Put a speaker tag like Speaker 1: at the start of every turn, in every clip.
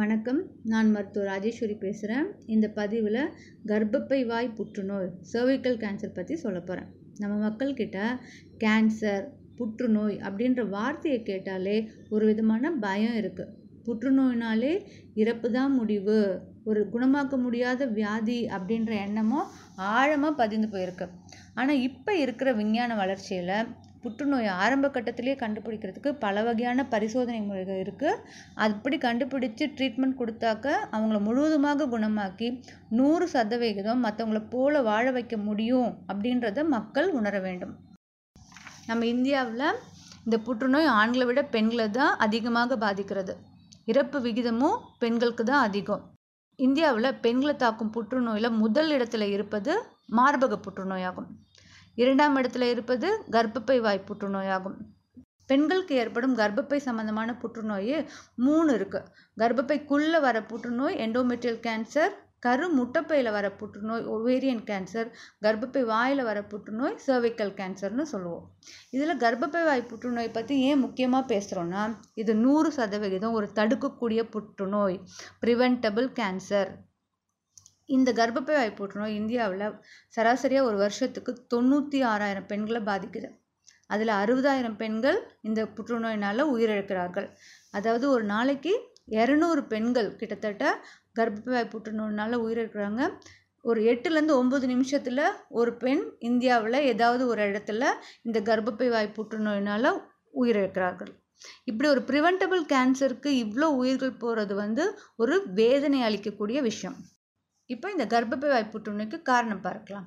Speaker 1: வணக்கம். நான் மருத்துவர் ராஜேஸ்வரி பேசுகிறேன் இந்த பதிவில் கர்ப்பப்பை வாய் புற்றுநோய் சர்விக்கல் கேன்சர் பற்றி சொல்ல போகிறேன் நம்ம மக்கள்கிட்ட கேன்சர் புற்றுநோய் அப்படின்ற வார்த்தையை கேட்டாலே ஒரு விதமான பயம் இருக்குது புற்றுநோயினாலே இறப்பு தான் முடிவு. ஒரு குணமாக்க முடியாத வியாதி அப்படின்ற எண்ணமும் ஆழமாக பதிந்து போயிருக்கு. ஆனால் இப்போ இருக்கிற விஞ்ஞான வளர்ச்சியில் புற்றுநோய் ஆரம்ப கட்டத்திலே கண்டுபிடிக்கிறதுக்கு பல வகையான பரிசோதனை முறைகள் இருக்குது அப்படி கண்டுபிடிச்சு ட்ரீட்மெண்ட் கொடுத்தாக்க அவங்கள முழுவதுமாக குணமாக்கி நூறு சதவிகிதம் மற்றவங்கள போல வாழ வைக்க முடியும் அப்படின்றத மக்கள் உணர வேண்டும். நம்ம இந்தியாவில் இந்த புற்றுநோய் ஆண்களை விட பெண்களை தான் அதிகமாக பாதிக்கிறது. இறப்பு விகிதமும் பெண்களுக்கு தான் அதிகம். இந்தியாவில் பெண்களை தாக்கும் புற்றுநோயில் முதல் இடத்துல இருப்பது மார்பக புற்றுநோயாகும். இரண்டாம் இடத்துல இருப்பது கர்ப்பப்பை வாய் புற்றுநோயாகும். பெண்களுக்கு ஏற்படும் கர்ப்பப்பை சம்பந்தமான புற்றுநோய் மூணு இருக்குது கர்ப்பப்பைக்குள்ளே வர புற்றுநோய் எண்டோமெட்ரியல் கேன்சர் கரு முட்டைப்பையில் வர புற்றுநோய் ஒவேரியன் கேன்சர் கர்ப்பப்பை வாயில் வர புற்றுநோய் சர்விக்கல் கேன்சர்னு சொல்லுவோம். இதில் கர்ப்பப்பை வாய் புற்றுநோய் பற்றி ஏன் முக்கியமாக பேசுகிறோன்னா இது நூறு சதவிகிதம் ஒரு தடுக்கக்கூடிய புற்றுநோய் ப்ரிவென்டபிள் கேன்சர் இந்த கர்ப்பப்பை வாய் புற்றுநோய் இந்தியாவில் சராசரியாக ஒரு வருஷத்துக்கு தொண்ணூற்றி ஆறாயிரம் பெண்களை பாதிக்குது. அதில் அறுபதாயிரம் பெண்கள் இந்த புற்றுநோயினால் உயிரிழக்கிறார்கள். அதாவது ஒரு நாளைக்கு இரநூறு பெண்கள் கிட்டத்தட்ட கர்ப்பப்பை புற்றுநோயினால் உயிரிழக்கிறாங்க. ஒரு எட்டுலேருந்து ஒம்பது நிமிஷத்தில் ஒரு பெண் இந்தியாவில் ஏதாவது ஒரு இடத்துல இந்த கர்ப்பப்பை வாய் புற்றுநோயினால் உயிரிழக்கிறார்கள். இப்படி ஒரு ப்ரிவென்டபிள் கேன்சருக்கு இவ்வளோ உயிர்கள் போகிறது வந்து ஒரு வேதனை அளிக்கக்கூடிய விஷயம். இப்போ இந்த கர்ப்பப்பை வாய் புற்றுநோய்க்கு காரணம் பார்க்கலாம்.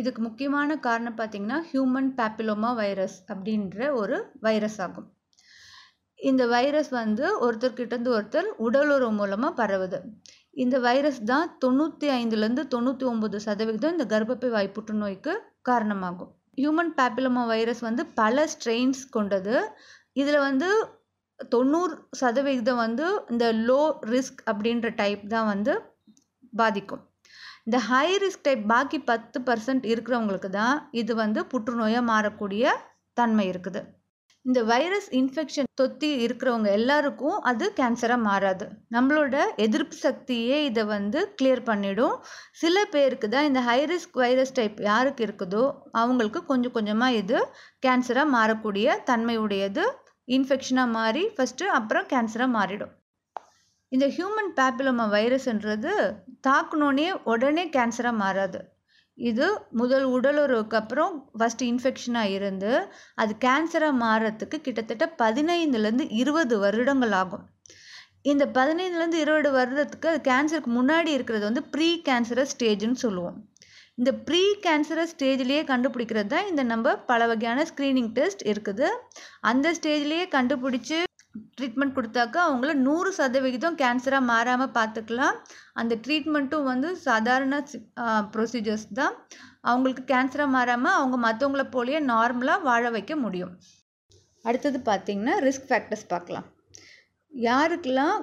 Speaker 1: இதுக்கு முக்கியமான காரணம் பார்த்திங்கன்னா ஹியூமன் பேப்பிலோமா வைரஸ் அப்படின்ற ஒரு வைரஸ் ஆகும். இந்த வைரஸ் வந்து ஒருத்தர்கிட்டருந்து ஒருத்தர் உடலுறவு மூலமாக பரவுது. இந்த வைரஸ் தான் தொண்ணூற்றி ஐந்துலேருந்து தொண்ணூற்றி ஒம்பது சதவிகிதம் இந்த கர்ப்பப்பை வாய் புற்றுநோய்க்கு காரணமாகும். ஹியூமன் பேப்பிலோமா வைரஸ் வந்து பல ஸ்ட்ரெயின்ஸ் கொண்டது. இதில் வந்து தொண்ணூறு சதவிகிதம் வந்து இந்த லோ ரிஸ்க் அப்படின்ற டைப் தான் வந்து பாதிக்கும். இந்த ஹை ரிஸ்க் டைப் பாக்கி பத்து பர்சன்ட் இருக்கிறவங்களுக்கு தான் இது வந்து புற்றுநோயாக மாறக்கூடிய தன்மை இருக்குது. இந்த வைரஸ் இன்ஃபெக்ஷன் தொத்தி இருக்கிறவங்க எல்லாருக்கும் அது கேன்சராக மாறாது. நம்மளோட எதிர்ப்பு சக்தியே இதை வந்து கிளியர் பண்ணிடும். சில பேருக்கு தான் இந்த ஹை ரிஸ்க் வைரஸ் டைப் யாருக்கு இருக்குதோ அவங்களுக்கு கொஞ்சம் கொஞ்சமாக இது கேன்சராக மாறக்கூடிய தன்மையுடையது இன்ஃபெக்ஷனாக மாறி ஃபஸ்ட்டு அப்புறம் கேன்சராக மாறிடும். இந்த ஹியூமன் பேப்பிலோமா வைரஸ்ன்றது தாக்குனோடனே உடனே கேன்சராக மாறாது. இது முதல் உடலுறவுக்கு அப்புறம் ஃபஸ்ட்டு இன்ஃபெக்ஷனாக இருந்து அது கேன்சராக மாறுறதுக்கு கிட்டத்தட்ட பதினைந்துலேருந்து இருபது வருடங்கள் ஆகும். இந்த பதினைந்துலேருந்து இருபது வருடத்துக்கு அது கேன்சருக்கு முன்னாடி இருக்கிறது வந்து ப்ரீ கேன்சரஸ் ஸ்டேஜ்னு சொல்லுவோம். இந்த ப்ரீ கேன்சரஸ் ஸ்டேஜ்லேயே கண்டுபிடிக்கிறது தான் இந்த நம்ம பல வகையான ஸ்க்ரீனிங் டெஸ்ட் இருக்குது. அந்த ஸ்டேஜ்லேயே கண்டுபிடிச்சி ட்ரீட்மெண்ட் கொடுத்தாக்கா அவங்கள நூறு சதவிகிதம் கேன்சராக மாறாமல் பார்த்துக்கலாம். அந்த ட்ரீட்மெண்ட்டும் வந்து சாதாரண ப்ரொசீஜர்ஸ் தான். அவங்களுக்கு கேன்சராக மாறாமல் அவங்க மற்றவங்கள போலேயே நார்மலாக வாழ வைக்க முடியும். அடுத்தது பார்த்திங்கன்னா ரிஸ்க் ஃபேக்டர்ஸ் பார்க்கலாம். யாருக்கெல்லாம்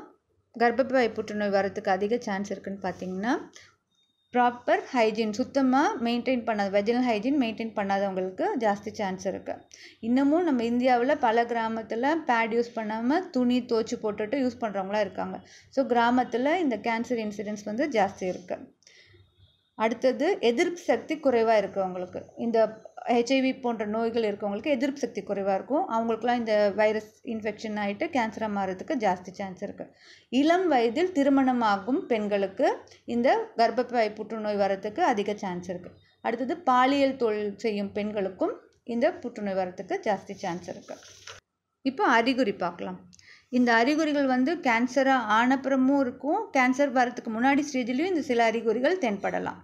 Speaker 1: கர்ப்பப்பை புற்றுநோய் வரதுக்கு அதிக சான்ஸ் இருக்குன்னு பார்த்தீங்கன்னா ப்ராப்பர் ஹைஜீன் சுத்தமாக மெயின்டைன் பண்ணாத வெஜினல் ஹைஜீன் மெயின்டைன் பண்ணாதவங்களுக்கு ஜாஸ்தி சான்ஸ் இருக்குது இன்னமும் நம்ம இந்தியாவில் பல கிராமத்தில் பேட் யூஸ் பண்ணாமல் துணி துவச்சி போட்டுட்டு யூஸ் பண்ணுறவங்களாம் இருக்காங்க. ஸோ கிராமத்தில் இந்த கேன்சர் இன்சிடென்ஸ் வந்து ஜாஸ்தி இருக்குது அடுத்தது எதிர்ப்பு சக்தி குறைவாக இருக்குது அவங்களுக்கு. இந்த ஹெச்ஐவி போன்ற நோய்கள் இருக்கவங்களுக்கு எதிர்ப்பு சக்தி குறைவாக இருக்கும். அவங்களுக்குலாம் இந்த வைரஸ் இன்ஃபெக்ஷன் ஆகிட்டு கேன்சராக மாறதுக்கு ஜாஸ்தி சான்ஸ் இருக்குது இளம் வயதில் திருமணமாகும் பெண்களுக்கு இந்த கர்ப்பப்பை புற்றுநோய் வரத்துக்கு அதிக சான்ஸ் இருக்குது அடுத்தது பாலியல் தொழில் செய்யும் பெண்களுக்கும் இந்த புற்றுநோய் வரத்துக்கு ஜாஸ்தி சான்ஸ் இருக்குது இப்போ அறிகுறி பார்க்கலாம். இந்த அறிகுறிகள் வந்து கேன்சராக ஆனப்புறமும் இருக்கும். கேன்சர் வரத்துக்கு முன்னாடி ஸ்டேஜ்லேயும் இந்த சில அறிகுறிகள் தென்படலாம்.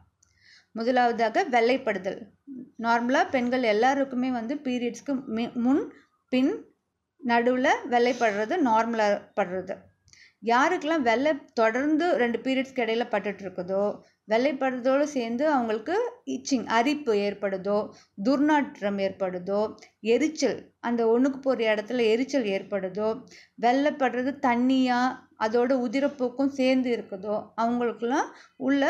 Speaker 1: முதலாவதாக வெள்ளைப்படுதல். நார்மலாக பெண்கள் எல்லாருக்குமே வந்து பீரியட்ஸ்க்கு முன் பின் நடுவில் வெள்ளைப்படுறது நார்மலாக படுறது. யாருக்கெல்லாம் வெள்ளை தொடர்ந்து ரெண்டு பீரியட்ஸ்க்கு இடையில் பட்டுட்ருக்குதோ வெள்ளைப்படுறதோடு சேர்ந்து அவங்களுக்கு இச்சிங் அரிப்பு ஏற்படுதோ துர்நாற்றம் ஏற்படுதோ எரிச்சல் அந்த ஒன்றுக்கு போகிற இடத்துல எரிச்சல் ஏற்படுதோ வெள்ளைப்படுறது தண்ணியாக அதோட உதிரப்போக்கும் சேர்ந்து இருக்குதோ அவங்களுக்குலாம் உள்ள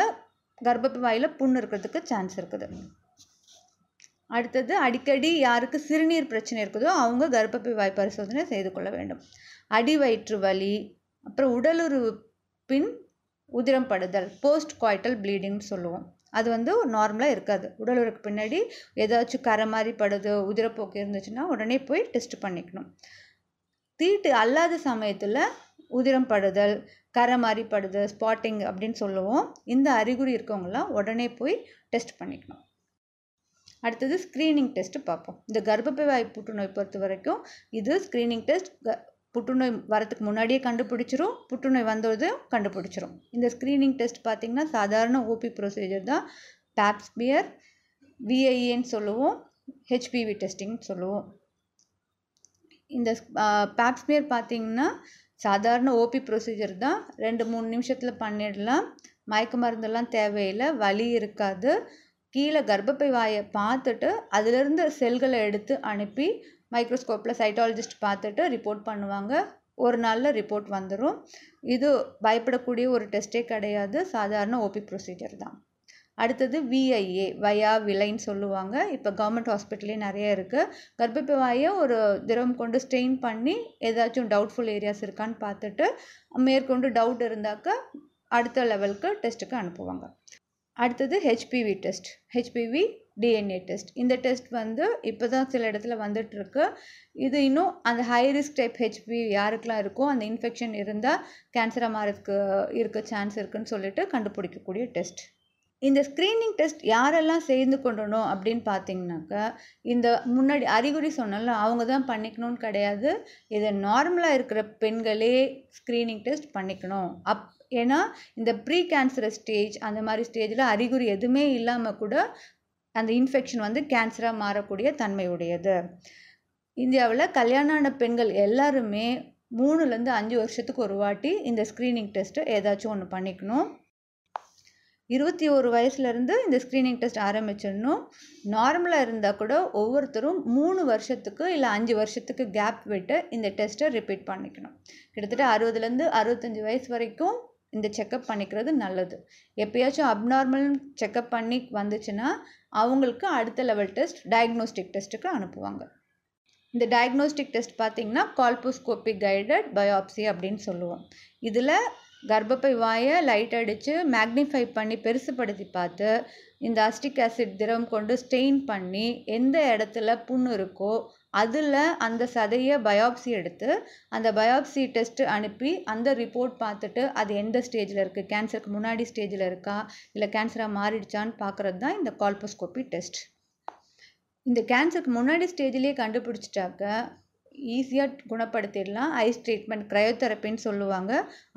Speaker 1: கர்ப்பப்பை வாயில் புண்ணு இருக்கிறதுக்கு சான்ஸ் இருக்குது. அடுத்தது அடிக்கடி யாருக்கு சிறுநீர் பிரச்சனை இருக்குதோ அவங்க கர்ப்பப்பை வாய் பரிசோதனை செய்து கொள்ள வேண்டும். அடி வயிற்று வலி அப்புறம் உடலுறவு பின் உதிரம் படுதல் போஸ்ட் குவாய்டல் ப்ளீடிங்னு சொல்லுவோம். அது வந்து நார்மலாக இருக்காது. உடல் பின்னாடி ஏதாச்சும் கரை மாதிரி படுது உதிரப்போக்கு இருந்துச்சுன்னா உடனே போய் டெஸ்ட் பண்ணிக்கணும். தீட்டு அல்லாத சமயத்தில் உதிரம் படுதல் கரை மாதிரி படுது ஸ்பாட்டிங் அப்படின்னு சொல்லுவோம். இந்த அறிகுறி இருக்கவங்களாம் உடனே போய் டெஸ்ட் பண்ணிக்கணும். அடுத்தது ஸ்க்ரீனிங் டெஸ்ட்டு பார்ப்போம். இந்த கர்ப்பப்பை வாய் புற்றுநோய் பொறுத்த வரைக்கும் இது ஸ்க்ரீனிங் டெஸ்ட் புற்றுநோய் வரத்துக்கு முன்னாடியே கண்டுபிடிச்சிரும் புற்றுநோய் வந்ததும் கண்டுபிடிச்சிரும். இந்த ஸ்க்ரீனிங் டெஸ்ட் பார்த்திங்கன்னா சாதாரண ஓபி ப்ரொசீஜர் தான். பேப்ஸ்பியர் விஐஏன்னு சொல்லுவோம். ஹெச்பிவி டெஸ்டிங்னு சொல்லுவோம். இந்த பேப்ஸ்பியர் பார்த்திங்கன்னா சாதாரண ஓபி ப்ரொசீஜர் தான். ரெண்டு மூணு நிமிஷத்தில் பண்ணிடலாம். மயக்க மருந்தெல்லாம் தேவையில்லை. வலி இருக்காது. கீழே கர்ப்பப்பை வாயை பார்த்துட்டு அதிலிருந்து செல்களை எடுத்து அனுப்பி மைக்ரோஸ்கோப்பில் சைட்டாலஜிஸ்ட் பார்த்துட்டு ரிப்போர்ட் பண்ணுவாங்க. ஒரு நாளில் ரிப்போர்ட் வந்துடும் இது பயப்படக்கூடிய ஒரு டெஸ்ட்டே கிடையாது. சாதாரண ஓபி ப்ரொசீஜர் தான். அடுத்தது விஐஏ வயா விலைன்னு சொல்லுவாங்க. இப்போ கவர்மெண்ட் ஹாஸ்பிட்டல்லே நிறைய இருக்குது கர்ப்பப்பை வாயை ஒரு திரவம் கொண்டு ஸ்டெயின் பண்ணி ஏதாச்சும் டவுட்ஃபுல் ஏரியாஸ் இருக்கான்னு பார்த்துட்டு மேற்கொண்டு டவுட் இருந்தாக்க அடுத்த லெவலுக்கு டெஸ்ட்டுக்கு அனுப்புவாங்க. அடுத்தது HPV test HPV DNA test இந்த டெஸ்ட் வந்து இப்போ தான் சில இடத்துல வந்துட்டுருக்கு. இது இன்னும் அந்த ஹை ரிஸ்க் டைப் ஹெச்பி யாருக்கெலாம் இருக்கோ அந்த இன்ஃபெக்ஷன் இருந்தால் கேன்சராக மாறதுக்கு இருக்க சான்ஸ் இருக்குதுன்னு சொல்லிட்டு கண்டுபிடிக்கக்கூடிய டெஸ்ட் இந்த ஸ்க்ரீனிங் டெஸ்ட் யாரெல்லாம் சேர்ந்து கொண்டணும் அப்படின்னு பார்த்தீங்கன்னாக்கா இந்த முன்னாடி அறிகுறி சொன்னால அவங்க தான் பண்ணிக்கணும்னு கிடையாது. இதை நார்மலாக இருக்கிற பெண்களே ஸ்க்ரீனிங் டெஸ்ட் பண்ணிக்கணும். அப் ஏன்னா இந்த ப்ரீ கேன்சரஸ் ஸ்டேஜ் அந்த மாதிரி ஸ்டேஜில் அறிகுறி எதுவுமே இல்லாமல் கூட அந்த இன்ஃபெக்ஷன் வந்து கேன்சராக மாறக்கூடிய தன்மையுடையது. இந்தியாவில் கல்யாணம் ஆன பெண்கள் எல்லாருமே மூணுலேருந்து அஞ்சு வருஷத்துக்கு ஒரு வாட்டி இந்த ஸ்க்ரீனிங் டெஸ்ட்டு ஏதாச்சும் ஒன்று பண்ணிக்கணும். இருபத்தி ஒரு வயசுலேருந்து இந்த ஸ்க்ரீனிங் டெஸ்ட் ஆரம்பிச்சிடணும். நார்மலாக இருந்தால் கூட ஒவ்வொருத்தரும் மூணு வருஷத்துக்கு இல்லை அஞ்சு வருஷத்துக்கு கேப் விட்டு இந்த டெஸ்ட்டை ரிப்பீட் பண்ணிக்கணும். கிட்டத்தட்ட அறுபதுலேருந்து அறுபத்தஞ்சி வயசு வரைக்கும் இந்த செக்கப் பண்ணிக்கிறது நல்லது. எப்பயாச்சும் அப்நார்மல் செக்கப் பண்ணி வந்துச்சுன்னா அவங்களுக்கு அடுத்த லெவல் டெஸ்ட் டயக்னோஸ்டிக் டெஸ்ட்டுக்கு அனுப்புவாங்க. இந்த டயக்னோஸ்டிக் டெஸ்ட் பார்த்திங்கன்னா கால்போஸ்கோபிக் கைடட் பயோப்சி அப்படின்னு சொல்லுவோம். இதில் கர்ப்பப்பை வாயை லைட் அடித்து மேக்னிஃபை பண்ணி பெருசுப்படுத்தி பார்த்து இந்த அஸ்டிக் ஆசிட் திரவம் கொண்டு ஸ்டெயின் பண்ணி எந்த இடத்துல புண் இருக்கோ அதில் அந்த சதையை பயாப்சி எடுத்து அந்த பயாப்சி டெஸ்ட்டு அனுப்பி அந்த ரிப்போர்ட் பார்த்துட்டு அது எந்த ஸ்டேஜில் இருக்குது கேன்சருக்கு முன்னாடி ஸ்டேஜில் இருக்கா? இல்லை கேன்சராக மாறிடுச்சான்னு பார்க்குறது தான் இந்த கால்போஸ்கோபி டெஸ்ட் இந்த கேன்சருக்கு முன்னாடி ஸ்டேஜ்லேயே கண்டுபிடிச்சிட்டாக்க ஈஸியாக குணப்படுத்திடலாம். ஐஸ் ட்ரீட்மெண்ட் க்ரையோதெரப்பின்னு சொல்லுவாங்க.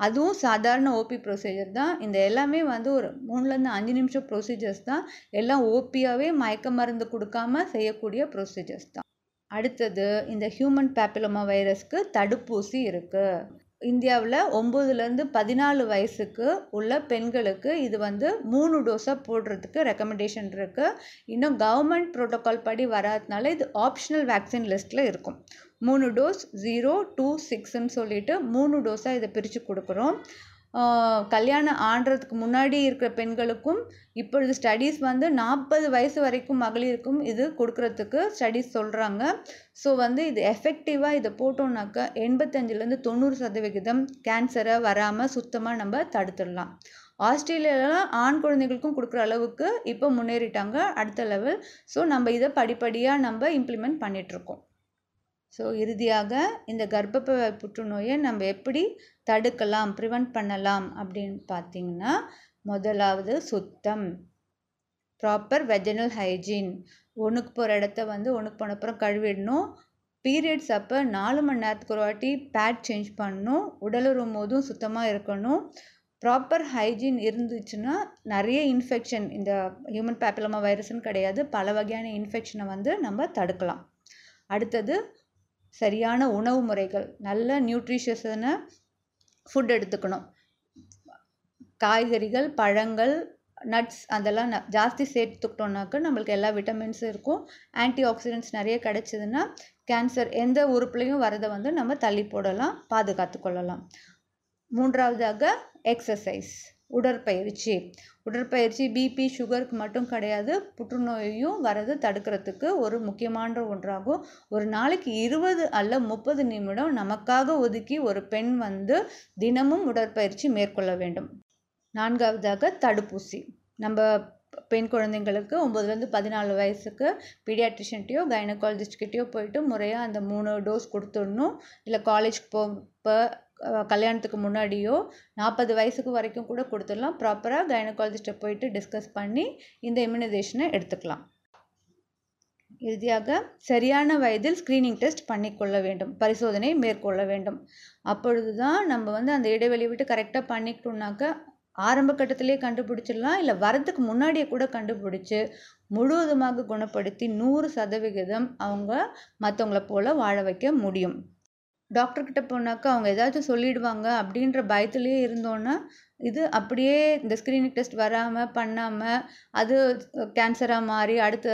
Speaker 1: அதுவும் சாதாரண ஓபி ப்ரொசீஜர் தான். இந்த எல்லாமே வந்து ஒரு மூணுலேருந்து அஞ்சு நிமிஷம் ப்ரொசீஜர்ஸ் தான். எல்லாம் ஓபியாகவே மயக்க மருந்து கொடுக்காம செய்யக்கூடிய ப்ரொசீஜர்ஸ் தான். அடுத்தது இந்த ஹியூமன் பேப்பிலோமா வைரஸ்க்கு தடுப்பூசி இருக்குது இந்தியாவில் ஒம்போதுலேருந்து பதினாலு வயசுக்கு உள்ள பெண்களுக்கு இது வந்து மூணு டோஸாக போடுறதுக்கு ரெக்கமெண்டேஷன் இருக்குது இன்னும் கவர்மெண்ட் ப்ரோட்டோக்கால் படி வராதனால இது ஆப்ஷனல் வேக்சின் லிஸ்ட்டில் இருக்கும். மூணு டோஸ் ஜீரோ டூ சிக்ஸ்ன்னு சொல்லிட்டு மூணு டோஸாக இதை பிரித்து கொடுக்குறோம். கல்யாணம் ஆண்டுறதுக்கு முன்னாடி இருக்கிற பெண்களுக்கும் இப்பொழுது ஸ்டடீஸ் வந்து நாற்பது வயசு வரைக்கும் மகளிருக்கும் இது கொடுக்குறதுக்கு ஸ்டடீஸ் சொல்கிறாங்க ஸோ வந்து இது எஃபெக்டிவாக இதை போட்டோம்னாக்கா எண்பத்தஞ்சிலேருந்து தொண்ணூறு சதவிகிதம் கேன்சரை வராமல் சுத்தமாக நம்ம தடுத்துடலாம். ஆஸ்திரேலியாவில் ஆண் குழந்தைகளுக்கும் கொடுக்குற அளவுக்கு இப்போ முன்னேறிட்டாங்க. அடுத்த லெவல் ஸோ நம்ம இதை படிப்படியாக நம்ம இம்ப்ளிமெண்ட் பண்ணிகிட்ருக்கோம் ஸோ இறுதியாக இந்த கர்ப்பப்பை புற்றுநோயை நம்ம எப்படி தடுக்கலாம் ப்ரிவெண்ட் பண்ணலாம் அப்படின்னு பார்த்தீங்கன்னா முதலாவது சுத்தம். ப்ராப்பர் வெஜனல் ஹைஜீன் ஒன்றுக்கு போகிற இடத்த வந்து ஒன்றுக்கு போன அப்புறம் கழுவிடணும். பீரியட்ஸ் அப்போ நாலு மணி நேரத்துக்கு ஒரு வாட்டி பேட் சேஞ்ச் பண்ணணும். உடலுறும் போதும் சுத்தமாக இருக்கணும். ப்ராப்பர் ஹைஜீன் இருந்துச்சுன்னா நிறைய இன்ஃபெக்ஷன் இந்த ஹியூமன் பேப்பிலமா வைரஸ்னு கிடையாது. பல வகையான இன்ஃபெக்ஷனை வந்து நம்ம தடுக்கலாம். அடுத்தது சரியான உணவு முறைகள் நல்ல நியூட்ரிஷியஸான ஃபுட் எடுத்துக்கணும். காய்கறிகள் பழங்கள் நட்ஸ் அதெல்லாம் ந ஜாஸ்தி சேர்த்துக்கிட்டோம்னாக்கா நம்மளுக்கு எல்லா விட்டமின்ஸும் இருக்கும். ஆன்டி ஆக்சிடென்ட்ஸ் நிறைய கிடச்சிதுன்னா கேன்சர் எந்த உறுப்புலையும் வரதை வந்து நம்ம தள்ளி போடலாம் பாதுகாத்து கொள்ளலாம். மூன்றாவதாக எக்ஸசைஸ் உடற்பயிற்சி. உடற்பயிற்சி பிபி சுகருக்கு மட்டும் கிடையாது புற்றுநோயையும் வரது தடுக்கிறதுக்கு ஒரு முக்கியமான ஒன்றாகும். ஒரு நாளைக்கு இருபது அல்ல முப்பது நிமிடம் நமக்காக ஒதுக்கி ஒரு பெண் வந்து தினமும் உடற்பயிற்சி மேற்கொள்ள வேண்டும். நான்காவதாக தடுப்பூசி. நம்ம பெண் குழந்தைங்களுக்கு ஒம்பதுலேருந்து பதினாலு வயசுக்கு பீடியாட்ரிஷன்ட்டையோ கைனகாலஜிஸ்ட்கிட்டயோ போயிட்டு முறையாக அந்த மூணு டோஸ் கொடுத்துடணும். இல்லை காலேஜ்க்கு போ இப்போ கல்யாணத்துக்கு முன்னாடியோ நாற்பது வயசுக்கு வரைக்கும் கூட கொடுத்துடலாம். ப்ராப்பராக கைனகாலஜிஸ்ட்டை போயிட்டு டிஸ்கஸ் பண்ணி இந்த இம்யூனைசேஷனை எடுத்துக்கலாம். இறுதியாக சரியான வயதில் ஸ்க்ரீனிங் டெஸ்ட் பண்ணிக்கொள்ள வேண்டும். பரிசோதனை மேற்கொள்ள வேண்டும். அப்பொழுது தான் நம்ம வந்து அந்த இடைவெளி விட்டு கரெக்டாக பண்ணிக்கிட்டோம்னாக்க ஆரம்ப கட்டத்திலே கண்டுபிடிச்சிடலாம். இல்லை வரதுக்கு முன்னாடியே கூட கண்டுபிடிச்சி முழுவதுமாக குணப்படுத்தி நூறு சதவிகிதம் அவங்க மற்றவங்கள போல் வாழ வைக்க முடியும். டாக்டர்கிட்ட போனாக்கா அவங்க ஏதாச்சும் சொல்லிடுவாங்க அப்படின்ற பயத்துலேயே இருந்தோன்னா இது அப்படியே இந்த ஸ்க்ரீனிங் டெஸ்ட் வராமல் பண்ணாமல் அது கேன்சராக மாறி அடுத்த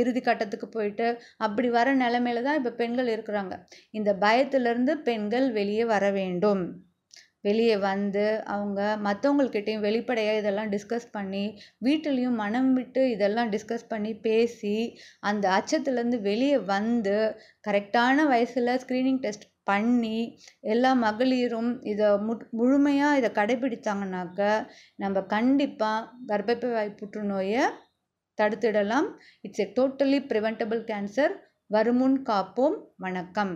Speaker 1: இறுதி கட்டத்துக்கு போயிட்டு அப்படி வர நிலமையில தான் இப்போ பெண்கள் இருக்கிறாங்க. இந்த பயத்திலேருந்து பெண்கள் வெளியே வர வேண்டும். வெளியே வந்து அவங்க மற்றவங்கக்கிட்டேயும் வெளிப்படையாக இதெல்லாம் டிஸ்கஸ் பண்ணி வீட்டிலையும் மனம் விட்டு இதெல்லாம் டிஸ்கஸ் பண்ணி பேசி அந்த அச்சத்துலேருந்து வெளியே வந்து கரெக்டான வயசில் ஸ்க்ரீனிங் டெஸ்ட் பண்ணி எல்லா மகளிரும் இதை மு முழுமையாக இதை கடைபிடித்தாங்கனாக்க நம்ம கண்டிப்பாக கர்ப்பப்பை வாய் புற்றுநோயை தடுத்திடலாம். It's a totally preventable cancer வருமுன் காப்போம். வணக்கம்.